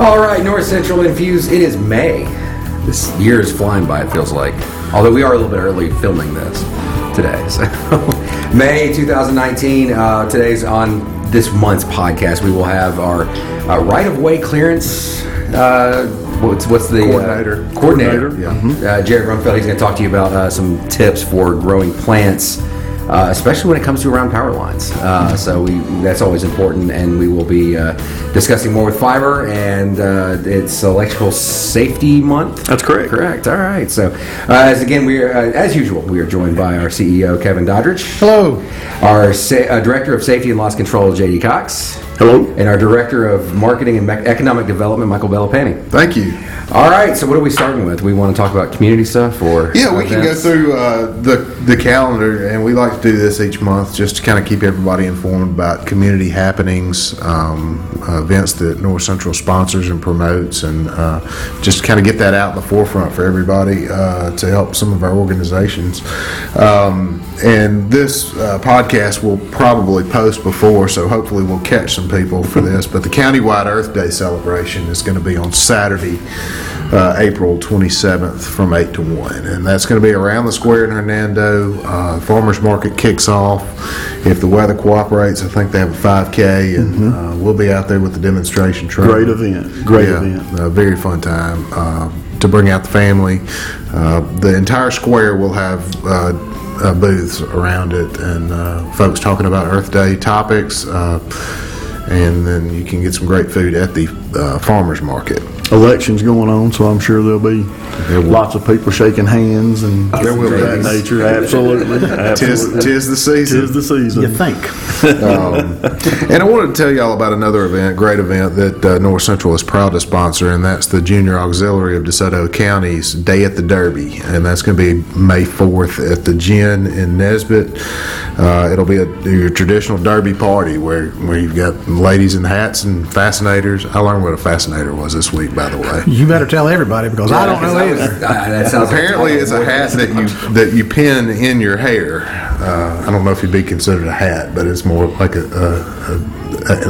All right, North Central Infuse. It is May. This year is flying by. It feels like, although we are a little bit early filming this today. So, May 2019. Uh, today's on this month's podcast. We will have our uh, right of way clearance. Uh, what's what's the Coordinator. Uh, coordinator? Coordinator, Uh, Jared Rumfeld. He's going to talk to you about uh, some tips for growing plants. Uh, especially when it comes to around power lines. Uh, so we, that's always important, and we will be uh, discussing more with Fiber, and uh, it's Electrical Safety Month. That's correct. Correct. All right. So, uh, as again, we are uh, as usual, we are joined by our CEO Kevin Doddridge. Hello. Our sa- uh, Director of Safety and Loss Control JD Cox, Hello. and our Director of Marketing and Economic Development Michael Bellapani. Thank you. All right. So, what are we starting with? We want to talk about community stuff, or Yeah, we can go through uh, the the calendar, and we like to do this each month just to kind of keep everybody informed about community happenings, um, uh, events that North Central sponsors and promotes, and uh, just kind of get that out in the forefront for everybody uh, to help some of our organizations. Um, and this uh, podcast will probably post before, so hopefully we'll catch some people for this. But the countywide Earth Day celebration is going to be on Saturday, uh, April 27th from 8 to 1. And that's going to be around the square in Hernando. Uh, farmers market kicks off. If the weather cooperates, I think they have a 5K, and uh, we'll be out there with the demonstration truck. Great event. Great Yeah, event. A very fun time uh, to bring out the family. Uh, the entire square will have uh, uh, booths around it and uh, folks talking about Earth Day topics. Uh, and then you can get some great food at the uh, farmers market. Elections going on, so I'm sure there'll be will. lots of people shaking hands and There will be. that nature. Absolutely. Tis, Absolutely. tis the season. Tis the season. You think? And I wanted to tell y'all about another event, great event that uh, North Central is proud to sponsor, and that's the Junior Auxiliary of DeSoto County's Day at the Derby, and that's going to be May 4th at the Gin in Nesbit. Uh, it'll be a, your traditional Derby party where where you've got ladies in hats and fascinators. I learned what a fascinator was this week, by the way. You better tell everybody because I don't know either. That sounds like Apparently, it's a hat that you that you pin in your hair. Uh, I don't know if it'd be considered a hat, but it's more like a, a, a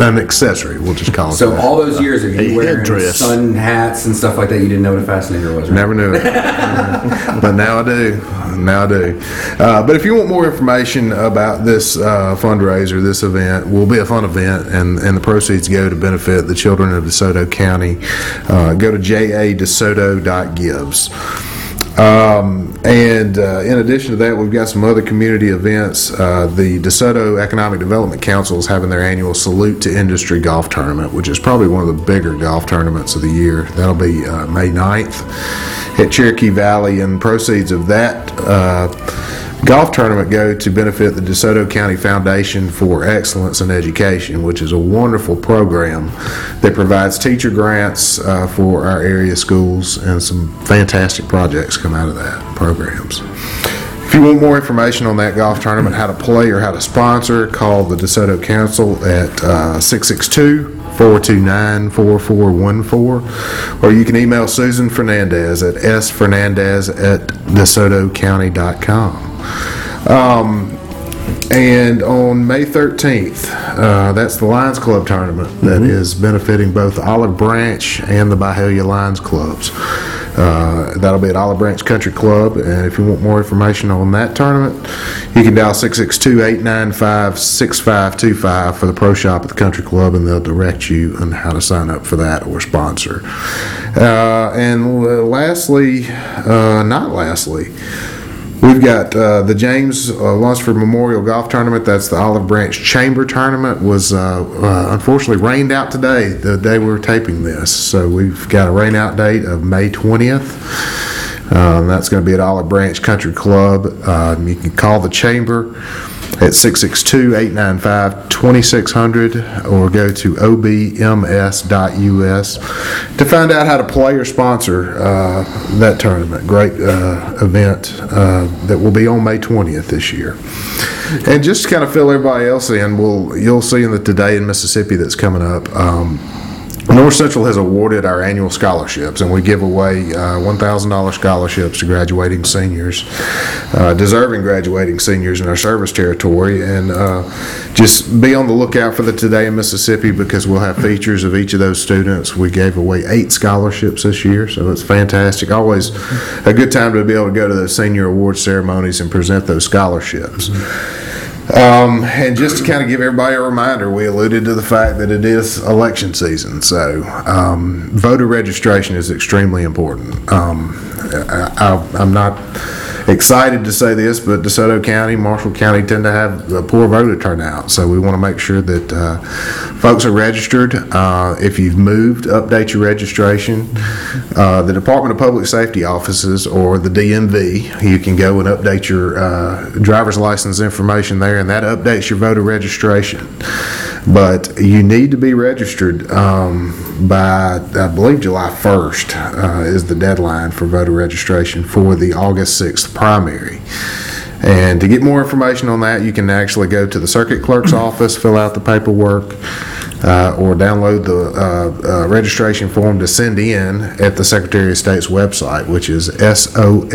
an accessory. We'll just call it. So that. all those years of you A wearing headdress. sun hats and stuff like that, you didn't know what a fascinator was, right? Never knew it, but now I do. Now I do. Uh, but if you want more information about this uh, fundraiser, this event will be a fun event, and, and the proceeds go to benefit the children of DeSoto County. Uh, go to jadesoto.gives. Um, and uh, in addition to that, we've got some other community events. Uh, the DeSoto Economic Development Council is having their annual Salute to Industry golf tournament, which is probably one of the bigger golf tournaments of the year. That'll be uh, May 9th at Cherokee Valley, and proceeds of that uh, golf tournament go to benefit the DeSoto County Foundation for Excellence in Education, which is a wonderful program that provides teacher grants uh, for our area schools, and some fantastic projects come out of that programs. If you want more information on that golf tournament, how to play or how to sponsor, call the DeSoto Council at uh, 662 429 4414, or you can email Susan Fernandez at sfernandez at DeSotoCounty.com. Um, and on May 13th, uh, that's the Lions Club tournament that is benefiting both Olive Branch and the Byhalia Lions Clubs. Uh, that'll be at Olive Branch Country Club. And if you want more information on that tournament, you can dial 662 895 6525 for the pro shop at the Country Club, and they'll direct you on how to sign up for that or sponsor. Uh, and lastly, uh, not lastly, We've got uh, the James uh, Lunsford Memorial Golf Tournament. That's the Olive Branch Chamber Tournament. Was uh, uh, unfortunately rained out today, the day we were taping this. So we've got a rain out date of May 20th. Um, that's going to be at Olive Branch Country Club. Um, you can call the chamber at 662-895-2600 or go to obms.us to find out how to play or sponsor uh, that tournament. Great uh, event uh, that will be on May 20th this year. And just to kind of fill everybody else in, we'll, you'll see in the Today in Mississippi that's coming up, um, North Central has awarded our annual scholarships, and we give away uh, $1,000 scholarships to graduating seniors, uh, deserving graduating seniors in our service territory. And uh, just be on the lookout for the Today in Mississippi because we'll have features of each of those students. We gave away eight scholarships this year, so it's fantastic. Always a good time to be able to go to those senior award ceremonies and present those scholarships. Um, and just to kind of give everybody a reminder, we alluded to the fact that it is election season, so um, voter registration is extremely important. Um, I, I'm not excited to say this, but DeSoto County, Marshall County tend to have a poor voter turnout, so we want to make sure that uh, folks are registered. Uh, if you've moved, update your registration. Uh, the Department of Public Safety offices or the DMV, you can go and update your uh, driver's license information there, and that updates your voter registration. But you need to be registered um, by, I believe, July 1st uh, is the deadline for voter registration for the August 6th primary. And to get more information on that, you can actually go to the circuit clerk's office, fill out the paperwork, uh, or download the uh, uh, registration form to send in at the Secretary of State's website, which is sos.ms.gov.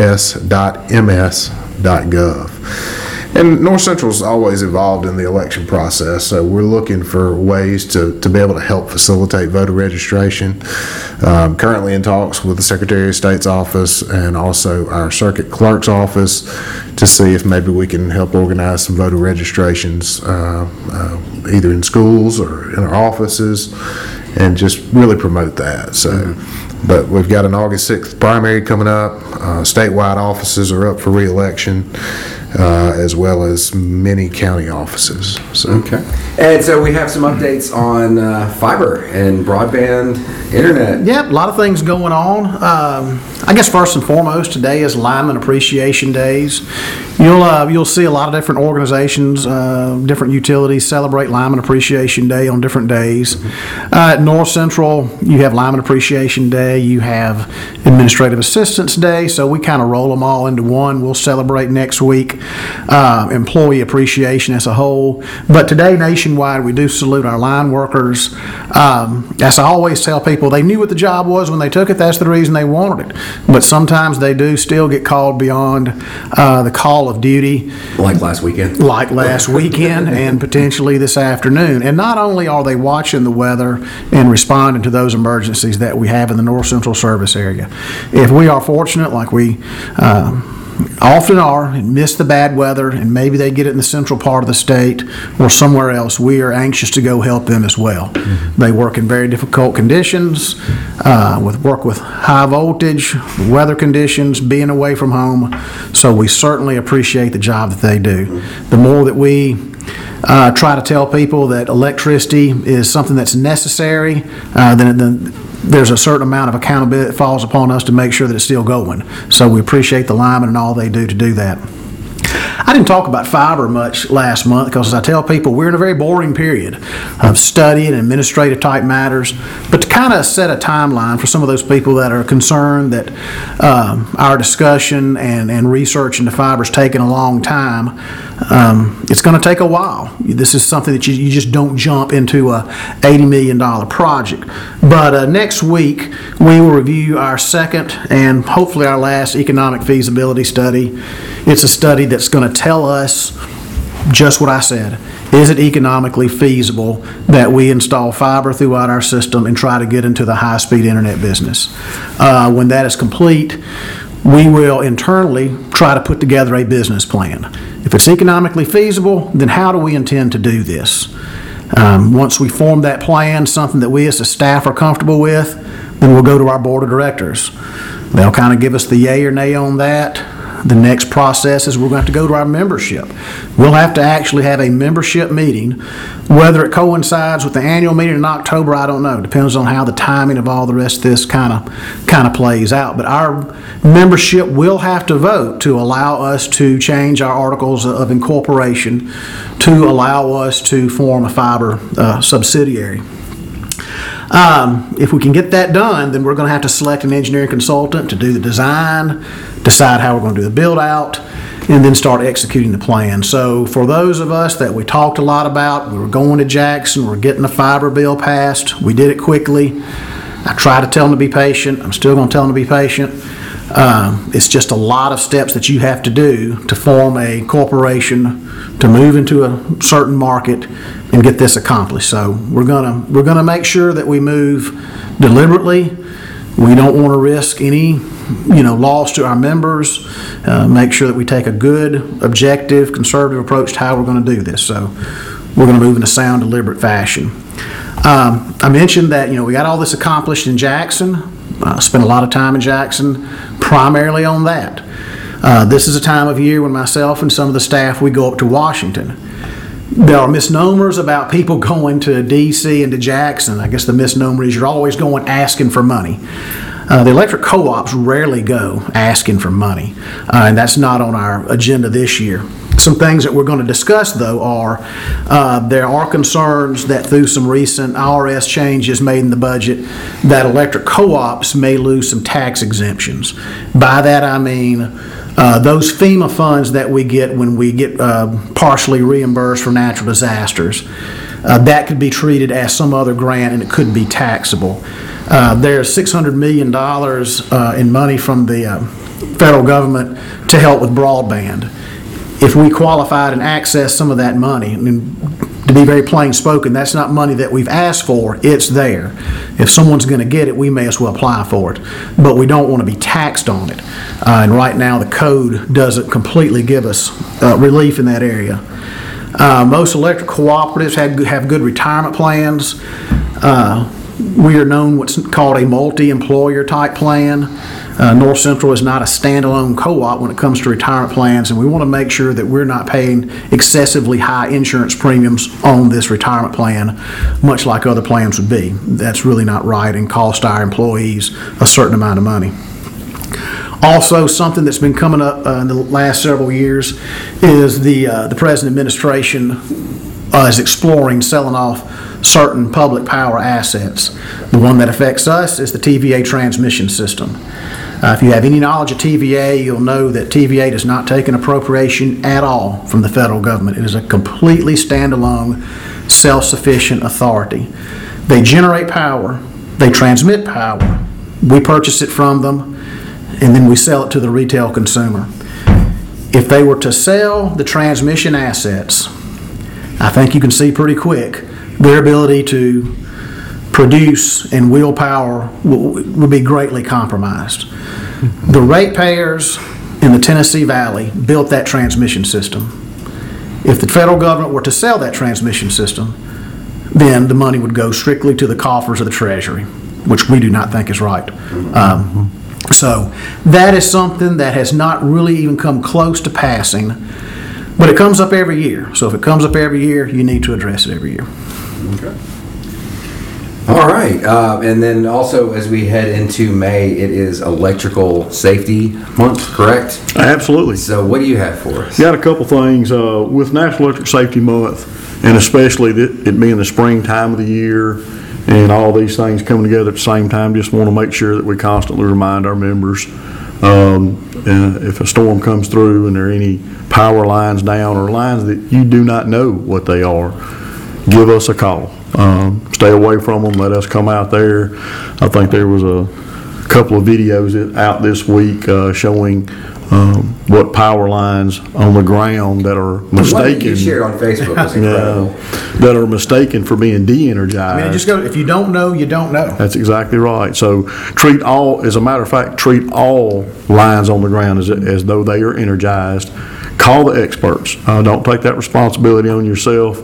And North Central is always involved in the election process, so we're looking for ways to, to be able to help facilitate voter registration. Um, currently in talks with the Secretary of State's office and also our circuit clerk's office to see if maybe we can help organize some voter registrations, uh, uh, either in schools or in our offices, and just really promote that. So, but we've got an August 6th primary coming up. Uh, statewide offices are up for reelection, uh, as well as many county offices. So, Okay. And so we have some updates on uh, fiber and broadband internet. Yep, a lot of things going on. Um, I guess first and foremost, today is Lineman Appreciation Days. You'll uh, you'll see a lot of different organizations, uh, different utilities celebrate Lineman Appreciation Day on different days. Uh, at North Central, you have Lineman Appreciation Day. You have Administrative Assistants Day. So we kind of roll them all into one. We'll celebrate next week uh, Employee Appreciation as a whole. But today, nationwide, we do salute our line workers. Um, as I always tell people, they knew what the job was when they took it. That's the reason they wanted it. But sometimes they do still get called beyond uh, the call of duty, Like last weekend. like last weekend and potentially this afternoon. And not only are they watching the weather and responding to those emergencies that we have in the North Central Service area, if we are fortunate, like we um, often are, and miss the bad weather, and maybe they get it in the central part of the state or somewhere else, we are anxious to go help them as well. They work in very difficult conditions, uh, with work with high voltage, weather conditions, being away from home. So we certainly appreciate the job that they do. The more that we uh, try to tell people that electricity is something that's necessary, uh, then, then there's a certain amount of accountability that falls upon us to make sure that it's still going. So we appreciate the linemen and all they do to do that. I didn't talk about fiber much last month because, as I tell people, we're in a very boring period of study and administrative type matters. But to kind of set a timeline for some of those people that are concerned that um, our discussion and, and research into fiber is taking a long time, um, it's going to take a while. This is something that you, you just don't jump into a $80 million project. But uh, next week, we will review our second and hopefully our last economic feasibility study. It's a study that's going to tell us just what I said. Is it economically feasible that we install fiber throughout our system and try to get into the high-speed internet business? Uh, When that is complete, we will internally try to put together a business plan. If it's economically feasible, then how do we intend to do this? Um, Once we form that plan, something that we as a staff are comfortable with, then we'll go to our board of directors. They'll kind of give us the yay or nay on that. The next process is we're going to have to go to our membership. We'll have to actually have a membership meeting. Whether it coincides with the annual meeting in October, I don't know. Depends on how the timing of all the rest of this kind of, kind of plays out. But our membership will have to vote to allow us to change our articles of incorporation to allow us to form a fiber uh, subsidiary. Um, If we can get that done, then we're going to have to select an engineering consultant to do the design, decide how we're going to do the build-out, and then start executing the plan. So for those of us that we talked a lot about, we were going to Jackson, we're getting the fiber bill passed, we did it quickly. I try to tell them to be patient, I'm still gonna tell them to be patient. Um, It's just a lot of steps that you have to do to form a corporation, to move into a certain market and get this accomplished. So we're gonna, we're gonna make sure that we move deliberately. We don't want to risk any, you know, loss to our members. Uh, Make sure that we take a good, objective, conservative approach to how we're going to do this. So we're going to move in a sound, deliberate fashion. Um, I mentioned that, you know, we got all this accomplished in Jackson. Uh, Spent a lot of time in Jackson, primarily on that. Uh, This is a time of year when myself and some of the staff, we go up to Washington. There are misnomers about people going to DC and to Jackson. I guess the misnomer is you're always going asking for money. Uh, the electric co-ops rarely go asking for money, uh, and that's not on our agenda this year. Some things that we're going to discuss, though, are uh, there are concerns that through some recent IRS changes made in the budget, that electric co-ops may lose some tax exemptions. By that I mean uh, those FEMA funds that we get when we get uh, partially reimbursed for natural disasters, uh, that could be treated as some other grant and it could be taxable. Uh, There's $600 million uh, in money from the federal government to help with broadband. If we qualified and accessed some of that money, I mean, to be very plain spoken, that's not money that we've asked for, it's there. If someone's going to get it, we may as well apply for it, but we don't want to be taxed on it. Uh, And right now, the code doesn't completely give us uh, relief in that area. Uh, Most electric cooperatives have, have good retirement plans. Uh, We are known what's called a multi-employer type plan. Uh, North Central is not a standalone co-op when it comes to retirement plans, and we want to make sure that we're not paying excessively high insurance premiums on this retirement plan, much like other plans would be. That's really not right and cost our employees a certain amount of money. Also, something that's been coming up uh, in the last several years is the, uh, the present administration uh, is exploring selling off certain public power assets. The one that affects us is the TVA transmission system. Uh, If you have any knowledge of TVA, you'll know that TVA does not take an appropriation at all from the federal government. It is a completely standalone, self-sufficient authority. They generate power, they transmit power, we purchase it from them, and then we sell it to the retail consumer. If they were to sell the transmission assets, I think you can see pretty quick, their ability to produce and wheel power would be greatly compromised. The ratepayers in the Tennessee Valley built that transmission system. If the federal government were to sell that transmission system, then the money would go strictly to the coffers of the Treasury, which we do not think is right. Um, So that is something that has not really even come close to passing, but it comes up every year. So if it comes up every year, you need to address it every year. All right, uh, and then also as we head into May, it is Electrical Safety Month, correct? Absolutely. So what do you have for us? Got a couple things, uh, with National Electric Safety Month, and especially it it being the spring time of the year, and all these things coming together at the same time, just want to make sure that we constantly remind our members, um, and if a storm comes through and there are any power lines down or lines that you do not know what they are, give us a call. Um, stay away from them, let us come out there. I think there was a couple of videos out this week, uh, showing, um, what power lines on the ground that are The one that mistaken. you shared on Facebook was incredible. Yeah, that are mistaken for being de-energized. I mean, it just goes, if you don't know, you don't know. That's exactly right. So treat all, as a matter of fact, treat all lines on the ground as, as though they are energized. Call the experts. Uh, don't take that responsibility on yourself.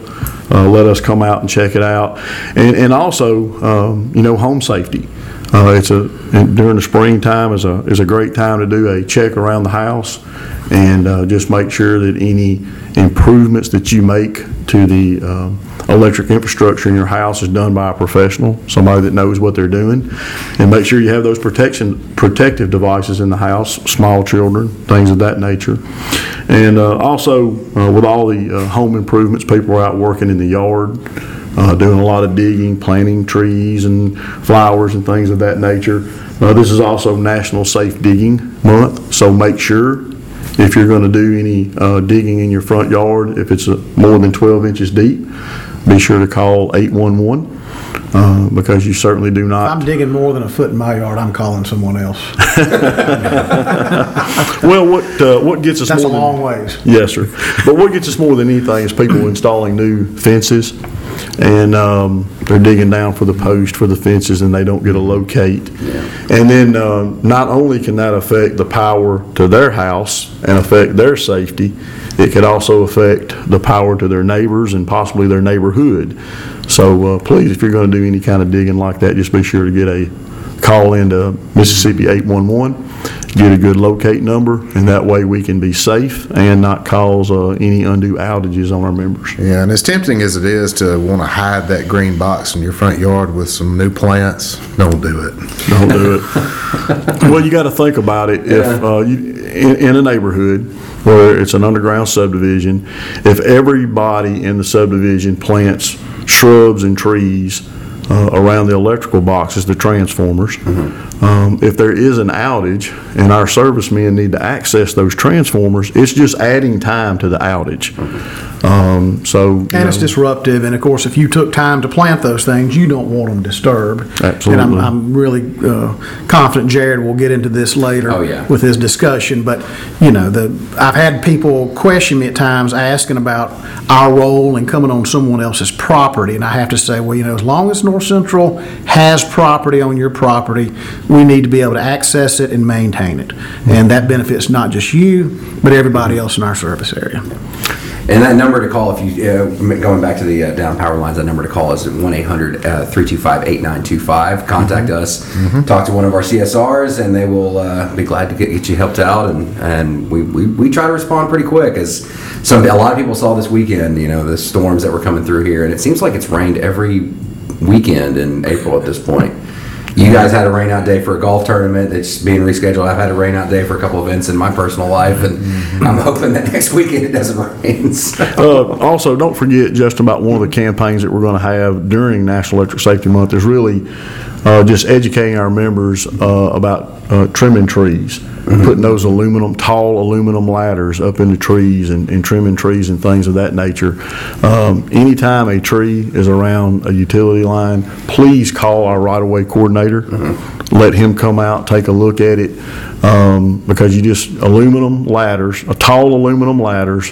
Uh, let us come out and check it out. And, and also, um, you know, home safety. Uh, it's a, during the springtime is a, is a great time to do a check around the house and, uh, just make sure that any improvements that you make to the, um, electric infrastructure in your house is done by a professional, somebody that knows what they're doing. And make sure you have those protection, protective devices in the house, small children, things of that nature. And uh, also, uh, with all the uh, home improvements, people are out working in the yard, uh, doing a lot of digging, planting trees and flowers and things of that nature. Uh, This is also National Safe Digging Month, so make sure if you're going to do any uh, digging in your front yard, if it's more than 12 inches deep, be sure to call 811 uh, because you certainly do not. I'm digging more than a foot in my yard, I'm calling someone else. Well, what, uh, what gets us That's a than- long ways. Yes, sir. But what gets us more than anything is people installing new fences, and um, they're digging down for the post for the fences, and they don't get a locate. And then, uh, not only can that affect the power to their house and affect their safety, it could also affect the power to their neighbors and possibly their neighborhood. So uh, please, if you're going to do any kind of digging like that, just be sure to get a call into Mississippi 811, get a good locate number, and that way we can be safe and not cause uh, any undue outages on our members. Yeah, and as tempting as it is to want to hide that green box in your front yard with some new plants, don't do it. Don't do it. Well, you got to think about it. If, uh, you- in, in a neighborhood where it's an underground subdivision, if everybody in the subdivision plants shrubs and trees uh, around the electrical boxes, the transformers, um, if there is an outage and our servicemen need to access those transformers, it's just adding time to the outage. Um, So. you And it's know, disruptive, and of course, if you took time to plant those things, you don't want them disturbed. And Absolutely. I'm, I'm really uh, confident Jared will get into this later. Oh, yeah. With his discussion, but, you know, the, I've had people question me at times asking about our role in coming on someone else's property, and I have to say, well, you know, as long as North Central has property on your property, we need to be able to access it and maintain it. And that benefits not just you, but everybody else in our service area. And that number to call, if you, uh, going back to the uh, down power lines, that number to call is 1-800-325-8925. Contact us, talk to one of our CSRs, and they will uh, be glad to get, get you helped out. And, and we, we, we try to respond pretty quick, as some, a lot of people saw this weekend, you know, the storms that were coming through here. And it seems like it's rained every weekend in April at this point. You guys had a rain out day for a golf tournament that's being rescheduled. I've had a rain out day for a couple events in my personal life, and I'm hoping that next weekend it doesn't rain. so. Uh, Also, don't forget just about one of the campaigns that we're going to have during National Electric Safety Month is really uh, just educating our members uh, about uh, trimming trees, putting those aluminum, tall aluminum ladders up into trees and and trimming trees and things of that nature. Um, Anytime a tree is around a utility line, please call our right-of-way coordinator. Let him come out, take a look at it, um, because you just, aluminum ladders, uh, tall aluminum ladders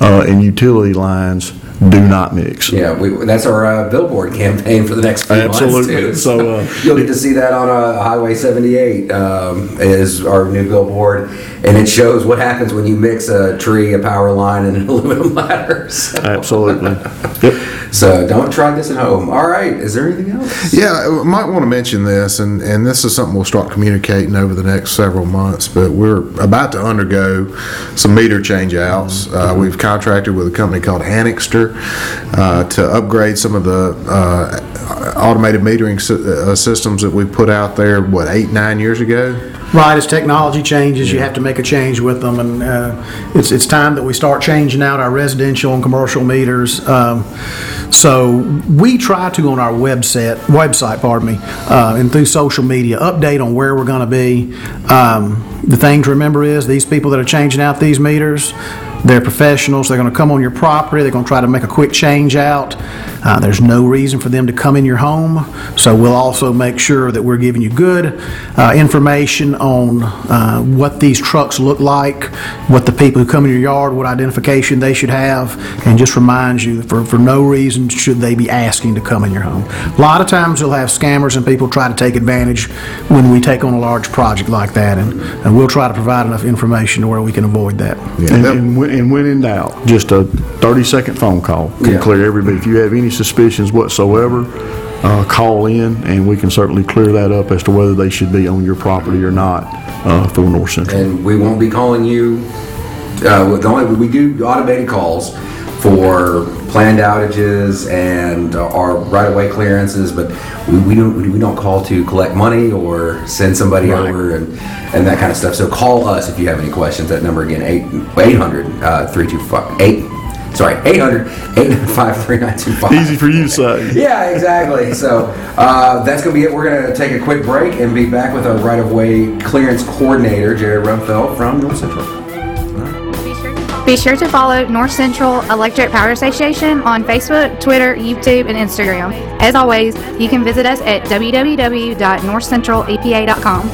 uh, and utility lines do not mix. Yeah, we, that's our uh, billboard campaign for the next few Absolutely. months too. So, uh, you'll get to see that on uh, Highway 78 um, is our new billboard, and it shows what happens when you mix a tree, a power line, and an aluminum ladder. So, Absolutely. Yep. So don't try this at home. All right, is there anything else? Yeah, I might want to mention this, and, and this is something we'll start communicating over the next several months, but we're about to undergo some meter change outs. Uh, we've contracted with a company called Anixter uh, to upgrade some of the uh, automated metering uh, systems that we put out there, what, eight, nine years ago? Right, as technology changes, you have to make a change with them, and uh, it's, it's time that we start changing out our residential and commercial meters. Um, So we try to, on our website, website, pardon me, uh, and through social media, update on where we're going to be. Um, The thing to remember is, these people that are changing out these meters, they're professionals, they're going to come on your property, they're going to try to make a quick change out. Uh, There's no reason for them to come in your home, so we'll also make sure that we're giving you good uh, information on uh, what these trucks look like, what the people who come in your yard, what identification they should have, and just remind you, for, for no reason should they be asking to come in your home. A lot of times you'll have scammers and people try to take advantage when we take on a large project like that, and, and we'll try to provide enough information to where we can avoid that. And, and when, and when in doubt, just a 30-second phone call can Yeah. clear everybody. If you have any suspicions whatsoever, uh, call in, and we can certainly clear that up as to whether they should be on your property or not uh, for North Central. And we won't be calling you. Uh, with the only we do automated calls for planned outages and our right-of-way clearances, but we, we don't we don't call to collect money or send somebody over and, and that kind of stuff. So call us if you have any questions. That number again, 8 800 uh, 325 8 sorry 800 895 3925. Easy for you to say. Yeah, exactly. So uh, that's going to be it. We're going to take a quick break and be back with our right of way clearance coordinator, Jared Rumfeld from North Central. Be sure to follow North Central Electric Power Association on Facebook, Twitter, YouTube, and Instagram. As always, you can visit us at www.northcentralepa.com.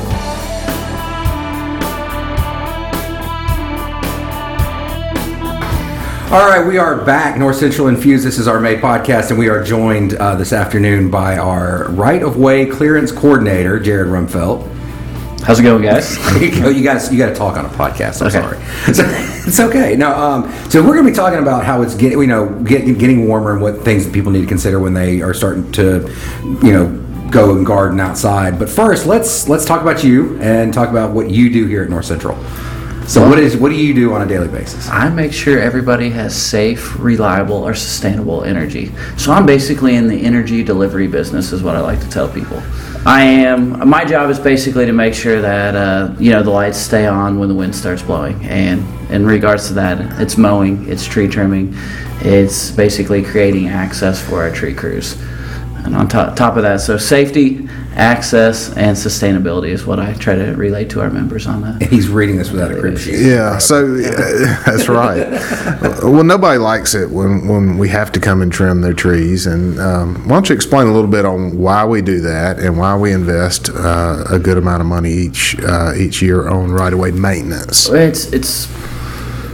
All right, we are back. North Central Infused. This is our May podcast, and we are joined uh, this afternoon by our right of way clearance coordinator, Jared Rumfelt. How's it going, guys? you got you got to talk on a podcast. I'm Okay. sorry. So, it's okay. No, um, so we're going to be talking about how it's getting, you know, get, getting warmer and what things that people need to consider when they are starting to, you know, go and garden outside. But first, let's let's talk about you and talk about what you do here at North Central. So, what is what do you do on a daily basis? I make sure everybody has safe, reliable, or sustainable energy. So I'm basically in the energy delivery business, is what I like to tell people. I am. My job is basically to make sure that uh, you know the lights stay on when the wind starts blowing, and in regards to that, it's mowing, it's tree trimming, it's basically creating access for our tree crews. And on top, top of that, so safety, access, and sustainability is what I try to relate to our members on that. He's reading this without a crib sheet. Yeah, so uh, that's right. well, nobody likes it when, when we have to come and trim their trees. And um, why don't you explain a little bit on why we do that and why we invest uh, a good amount of money each uh, each year on right of way maintenance? It's it's.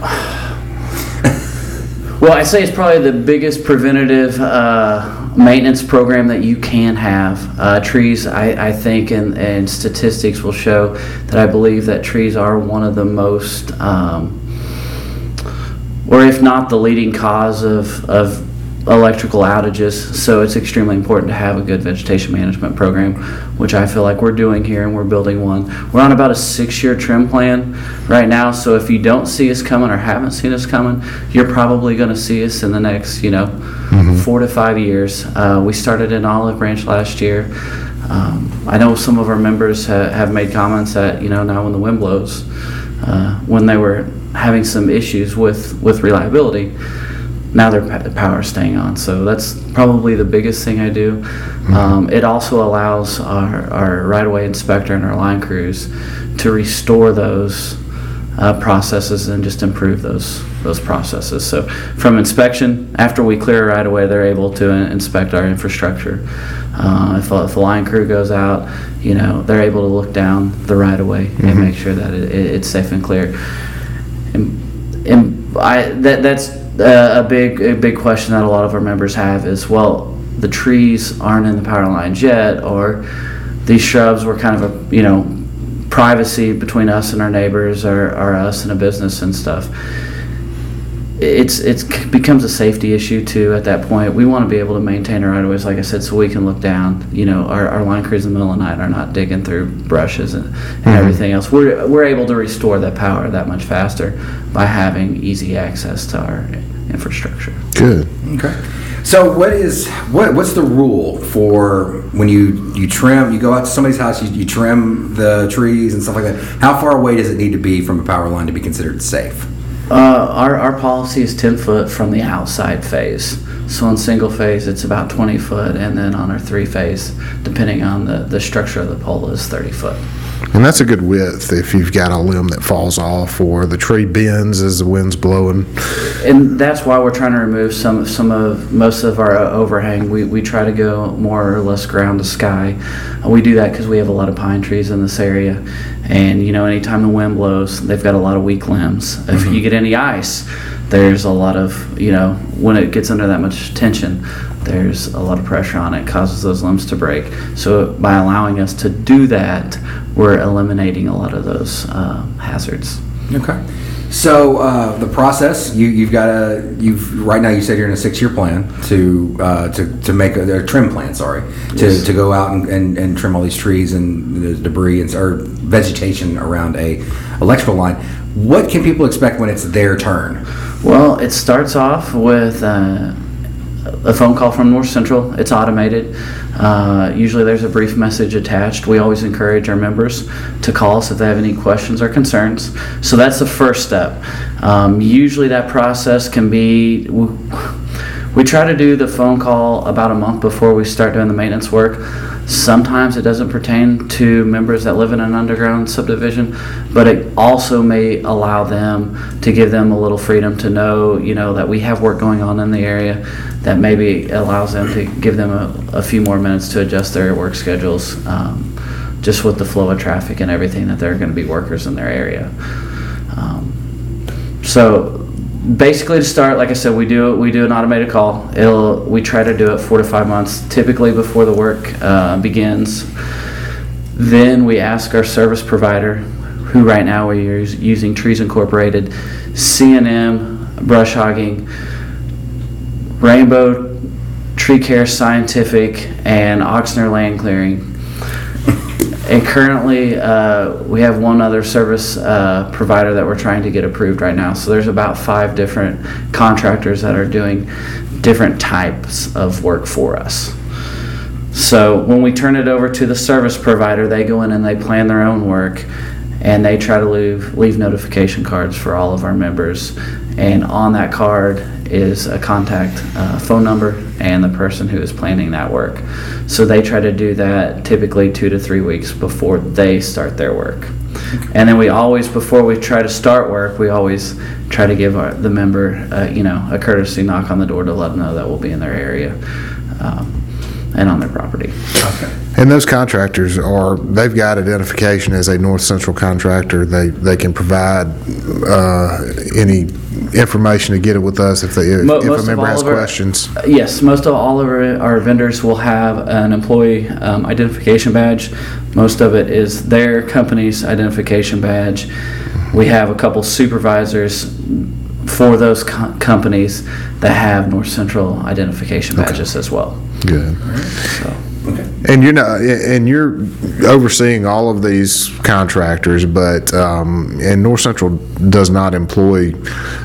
Well, I say it's probably the biggest preventative uh, maintenance program that you can have. Uh, trees, I, I think, and, and statistics will show that I believe that trees are one of the most, um, or if not the leading cause of, of electrical outages. So it's extremely important to have a good vegetation management program, which I feel like we're doing here and we're building one. We're on about a six year trim plan right now. So if you don't see us coming or haven't seen us coming, you're probably going to see us in the next, you know, four to five years. Uh, we started in Olive Branch last year. Um, I know some of our members ha- have made comments that, you know, now when the wind blows, uh, when they were having some issues with, with reliability, now their power is staying on. So that's probably the biggest thing I do. Um, it also allows our, our right of way inspector and our line crews to restore those uh, processes and just improve those those processes. So from inspection, after we clear a right of way, they're able to in- inspect our infrastructure. Uh, if, a, if a line crew goes out, you know, they're able to look down the right of way and make sure that it, it, it's safe and clear. And, and I that that's uh, a big a big question that a lot of our members have is well the trees aren't in the power lines yet or these shrubs were kind of a you know privacy between us and our neighbors or, or us and a business and stuff it's it becomes a safety issue too at that point we want to be able to maintain our right of ways like i said so we can look down you know our, our line crews in the middle of the night are not digging through brushes and, and everything else we're, we're able to restore that power that much faster by having easy access to our infrastructure Good. Okay. So what is what what's the rule for when you you trim you go out to somebody's house you, you trim the trees and stuff like that? How far away does it need to be from a power line to be considered safe? Uh, our, our policy is 10 foot from the outside phase. So on single phase, it's about 20 foot, and then on our three phase, depending on the, the structure of the pole, is 30 foot. And that's a good width if you've got a limb that falls off or the tree bends as the wind's blowing. And that's why we're trying to remove some some of most of our uh, overhang. We, we try to go more or less ground to sky. We do that because we have a lot of pine trees in this area, and you know anytime the wind blows, they've got a lot of weak limbs. If you get any ice, there's a lot of you know when it gets under that much tension, there's a lot of pressure on it, causes those limbs to break. So by allowing us to do that, we're eliminating a lot of those uh, hazards. Okay. So uh, the process you you've got a you've right now you said you're in a six year plan to uh, to to make a, a trim plan sorry to, Yes. to go out and, and, and trim all these trees and the debris and or vegetation around a electrical line. What can people expect when it's their turn? Well, it starts off with uh, a phone call from North Central. It's automated. Uh, usually there's a brief message attached. We always encourage our members to call us if they have any questions or concerns. So that's the first step. Um, usually that process can be. We try to do the phone call about a month before we start doing the maintenance work. Sometimes it doesn't pertain to members that live in an underground subdivision, but it also may allow them to give them a little freedom to know, you know, that we have work going on in the area that maybe allows them to give them a, a few more minutes to adjust their work schedules, um, just with the flow of traffic and everything that there are going to be workers in their area. Um, so basically to start, like I said, we do we do an automated call. It'll we try to do it four to five months, typically before the work uh, begins. Then we ask our service provider, who right now we're us- using Trees Incorporated, CNM, brush hogging, Rainbow Tree Care Scientific, and Oxnard Land Clearing. And currently, uh, we have one other service uh, provider that we're trying to get approved right now. So there's about five different contractors that are doing different types of work for us. So when we turn it over to the service provider, they go in and they plan their own work, and they try to leave leave notification cards for all of our members. And on that card is a contact uh, phone number and the person who is planning that work. So they try to do that typically two to three weeks before they start their work. And then we always, before we try to start work, we always try to give our, the member, uh, you know, a courtesy knock on the door to let them know that we'll be in their area um, and on their property. And those contractors are, they've got identification as a North Central contractor. They, they can provide uh, any information to get it with us if they, if Mo- if most a of member all has of our- questions. Yes, most of all of our, our vendors will have an employee um, identification badge. Most of it is their company's identification badge. We have a couple supervisors for those co- companies that have North Central identification badges as well. Good. So. And you're not, and you're overseeing all of these contractors, but, um, and North Central does not employ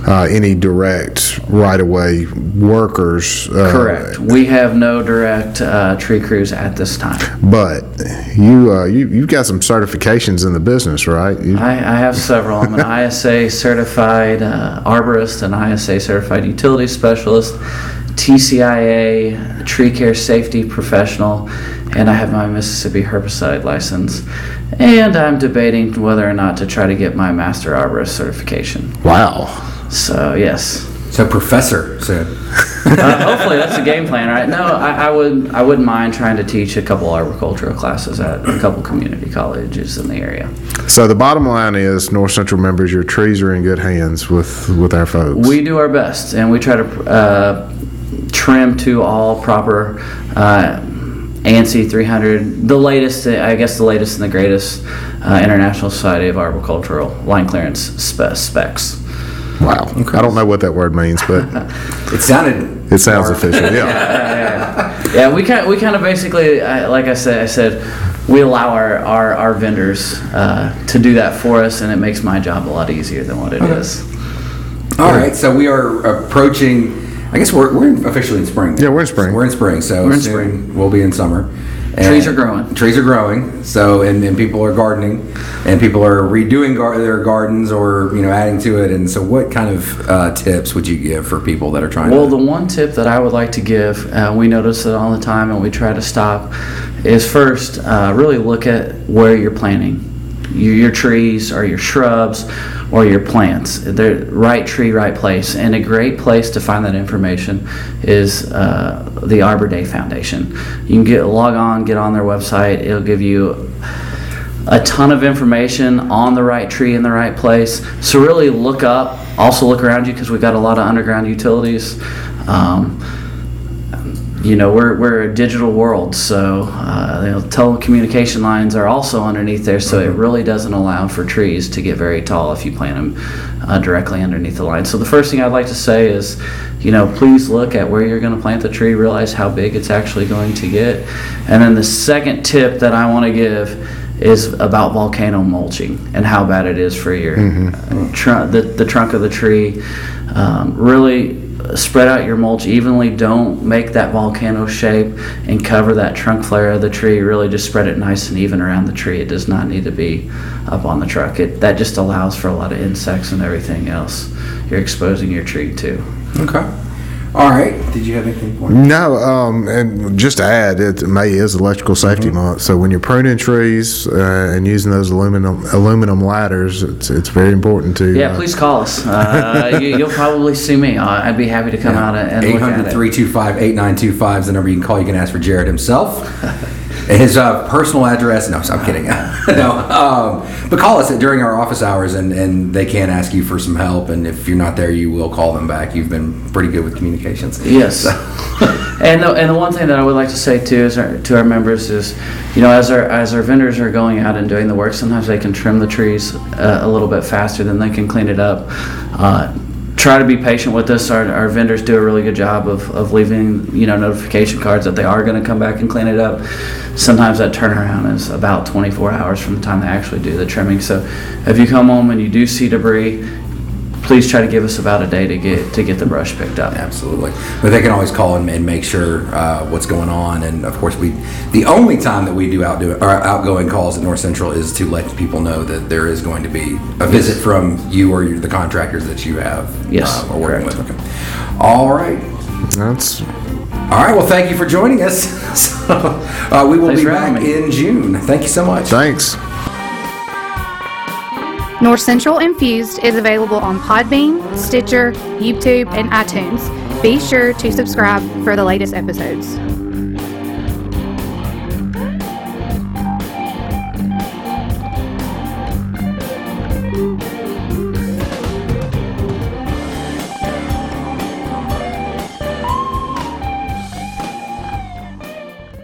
uh, any direct right-of-way workers. uh, Correct. We have no direct uh, tree crews at this time. But you, uh, you, you've got some certifications in the business, right? You- I, I have several. I'm an ISA certified uh, arborist, an ISA certified utility specialist, TCIA tree care safety professional, and I have my Mississippi herbicide license. And I'm debating whether or not to try to get my master arborist certification. Wow. So yes. So professor said. Uh, hopefully that's a game plan, right? No, I, I would I wouldn't mind trying to teach a couple arboricultural classes at a couple community colleges in the area. So the bottom line is, North Central members, your trees are in good hands with, with our folks. We do our best, and we try to uh, trim to all proper uh, ANSI 300, the latest, I guess the latest and the greatest uh, International Society of Arboricultural line clearance spe- specs. Wow. I don't know what that word means, but It sounded. it sounds official, yeah. Yeah, we kind we kind of basically, I- like I said, I said we allow our our, our vendors uh, to do that for us, and it makes my job a lot easier than what it is. All right, so we are approaching. I guess we're, we're officially in spring. Yeah, we're in spring. We're in spring, so We're in soon we'll be in summer. Trees are growing. Trees are growing. So and, and people are gardening, and people are redoing gar- their gardens or you know adding to it. And so, what kind of uh, tips would you give for people that are trying? Well, to, the one tip that I would like to give, uh, we notice it all the time and we try to stop, is first uh, really look at where you're planting. Your, trees or your shrubs or your plants. The right tree, right place. And a great place to find that information is uh, the Arbor Day Foundation. You can get log on, get on their website. It'll give you a ton of information on the right tree in the right place. So really look up, also look around you because we've got a lot of underground utilities. Um, you know, we're, we're a digital world, so uh, you know, telecommunication lines are also underneath there, so it really doesn't allow for trees to get very tall if you plant them uh, directly underneath the line. So the first thing I'd like to say is, you know, please look at where you're going to plant the tree, realize how big it's actually going to get. And then the second tip that I want to give is about volcano mulching and how bad it is for your uh, trunk, the, the trunk of the tree. Um, really spread out your mulch evenly. Don't make that volcano shape and cover that trunk flare of the tree. Really just spread it nice and even around the tree. It does not need to be up on the truck. It, that just allows for a lot of insects and everything else you're exposing your tree to. okay. All right. Did you have anything for me? No, um, and just to add, it, May is Electrical Safety Mm-hmm. Month, so when you're pruning trees uh, and using those aluminum aluminum ladders, it's it's very important to. Yeah, uh, please call us. Uh, you, you'll probably see me. Uh, I'd be happy to come out and, and look at 800 it. 325 8925 is the number you can call. You can ask for Jared himself. His uh, personal address, no, I'm kidding. no, um, but call us during our office hours and, and they can ask you for some help. And if you're not there, you will call them back. You've been pretty good with communications. Yes. and the, and the one thing that I would like to say too is our, to our members is, you know, as our as our vendors are going out and doing the work, sometimes they can trim the trees uh, a little bit faster than they can clean it up. Uh, try to be patient with us. Our, our vendors do a really good job of, of leaving, you know, notification cards that they are going to come back and clean it up. Sometimes that turnaround is about 24 hours from the time they actually do the trimming. So if you come home and you do see debris, please try to give us about a day to get to get the brush picked up. Absolutely. But they can always call and, and make sure uh, what's going on. And of course, we the only time that we do outdo or outgoing calls at North Central is to let people know that there is going to be a visit from you or your, the contractors that you have Yes, uh, or working correct. with. Okay. All right. That's All right. Well, thank you for joining us. so, uh, we will Thanks be back in June. Thank you so much. thanks. North Central Infused is available on Podbean, Stitcher, YouTube, and iTunes. Be sure to subscribe for the latest episodes.